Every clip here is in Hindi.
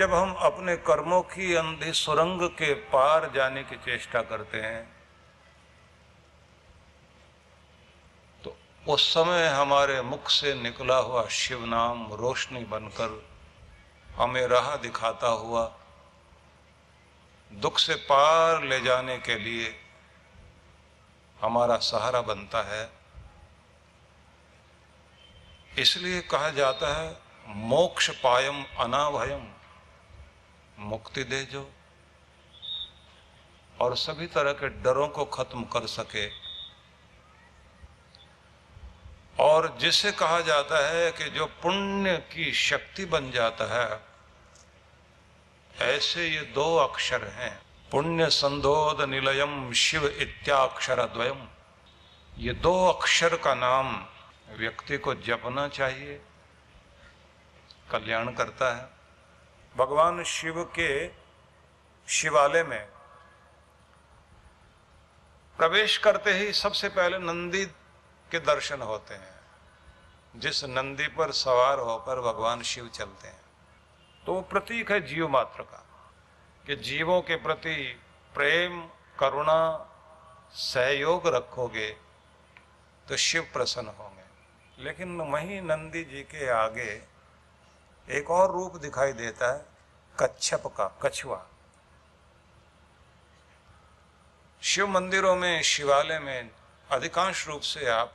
जब हम अपने कर्मों की अंधी सुरंग के पार जाने की चेष्टा करते हैं तो उस समय हमारे मुख से निकला हुआ शिव नाम रोशनी बनकर हमें राह दिखाता हुआ दुख से पार ले जाने के लिए हमारा सहारा बनता है। इसलिए कहा जाता है, मोक्ष पायम अनाभयम। मुक्ति दे जो। और सभी तरह के डरों को खत्म कर सके। और जिसे कहा जाता है कि जो पुण्य की शक्ति बन जाता है, ऐसे ये दो अक्षर हैं। पुण्य संधोद निलयम शिव इत्याक्षर द्वयम। ये दो अक्षर का नाम व्यक्ति को जपना चाहिए कल्याण करता है। भगवान शिव के शिवालय में प्रवेश करते ही सबसे पहले नंदी के दर्शन होते हैं। जिस नंदी पर सवार होकर भगवान शिव चलते हैं। तो वो प्रतीक है जीव मात्र का, कि जीवों के प्रति प्रेम, करुणा, सहयोग रखोगे तो शिव प्रसन्न होंगे। लेकिन वहीं नंदी जी के आगे एक और रूप दिखाई देता है, कच्छप का, कछुआ। शिव मंदिरों में, शिवालय में अधिकांश रूप से आप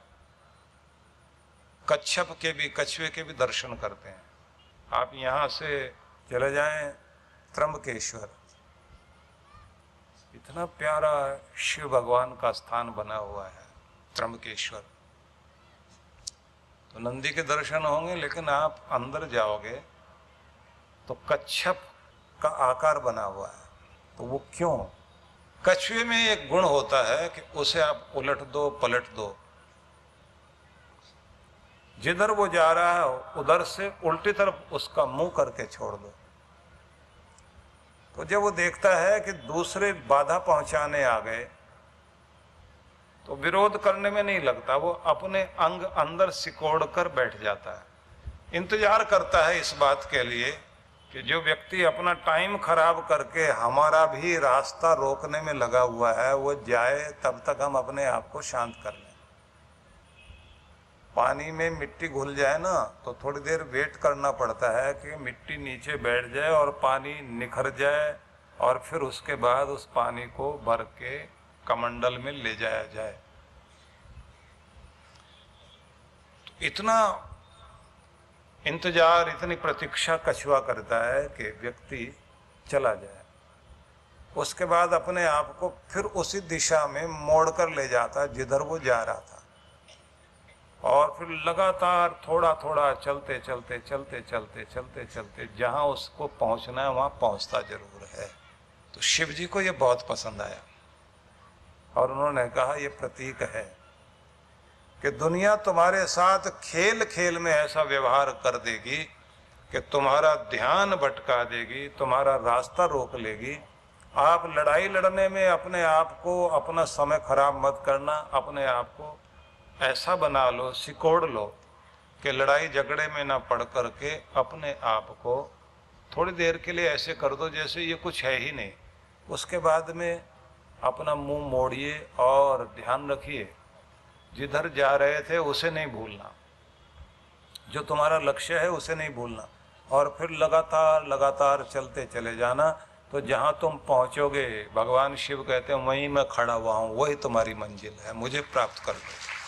कच्छप के भी, कछुए के भी दर्शन करते हैं। आप यहाँ से चले जाएँ त्रंबकेश्वर इतना प्यारा शिव भगवान का स्थान बना हुआ है त्रंबकेश्वर तो नंदी के दर्शन होंगे, लेकिन आप अंदर जाओगे तो कच्छप का आकार बना हुआ है। तो वो क्यों? कछुए में एक गुण होता है कि उसे आप उलट दो, पलट दो। जिधर वो जा रहा है, उधर से उल्टी तरफ़ उसका मुँह करके छोड़ दो। तो जब वो देखता है कि दूसरे बाधा पहुँचाने आ गए तो विरोध करने में नहीं लगता, वो अपने अंग अंदर सिकोड़ कर बैठ जाता है। इंतज़ार करता है इस बात के लिए कि जो व्यक्ति अपना टाइम खराब करके हमारा भी रास्ता रोकने में लगा हुआ है, वो जाए तब तक हम अपने आप को शांत कर लें। पानी में मिट्टी घुल जाए ना तो थोड़ी देर वेट करना पड़ता है कि मिट्टी नीचे बैठ जाए और पानी निखर जाए और फिर उसके बाद उस पानी को भर के कमंडल में ले जाया जाए। तो इतना इंतज़ार, इतनी प्रतीक्षा कछुआ करता है कि व्यक्ति चला जाए। उसके बाद अपने आप को फिर उसी दिशा में मोड़ कर ले जाता, जिधर वो जा रहा था। और फिर लगातार थोड़ा थोड़ा चलते चलते चलते चलते चलते चलते, जहाँ उसको पहुँचना है, वहाँ पहुँचता ज़रूर है। तो शिव जी को ये बहुत पसंद आया। और उन्होंने कहा, ये प्रतीक है कि दुनिया तुम्हारे साथ खेल खेल में ऐसा व्यवहार कर देगी कि तुम्हारा ध्यान भटका देगी, तुम्हारा रास्ता रोक लेगी। आप लड़ाई लड़ने में अपने आप को, अपना समय खराब मत करना, अपने आप को ऐसा बना लो, सिकोड़ लो कि लड़ाई झगड़े में ना पड़ करके अपने आप को थोड़ी देर के लिए ऐसे कर दो जैसे ये कुछ है ही नहीं। उसके बाद में अपना मुँह मोड़िए और ध्यान रखिए। जिधर जा रहे थे, उसे नहीं भूलना। जो तुम्हारा लक्ष्य है, उसे नहीं भूलना। और फिर लगातार लगातार चलते चले जाना। तो जहाँ तुम पहुँचोगे, भगवान शिव कहते हैं, वहीं मैं खड़ा हुआ हूँ, वही तुम्हारी मंजिल है। मुझे प्राप्त कर दो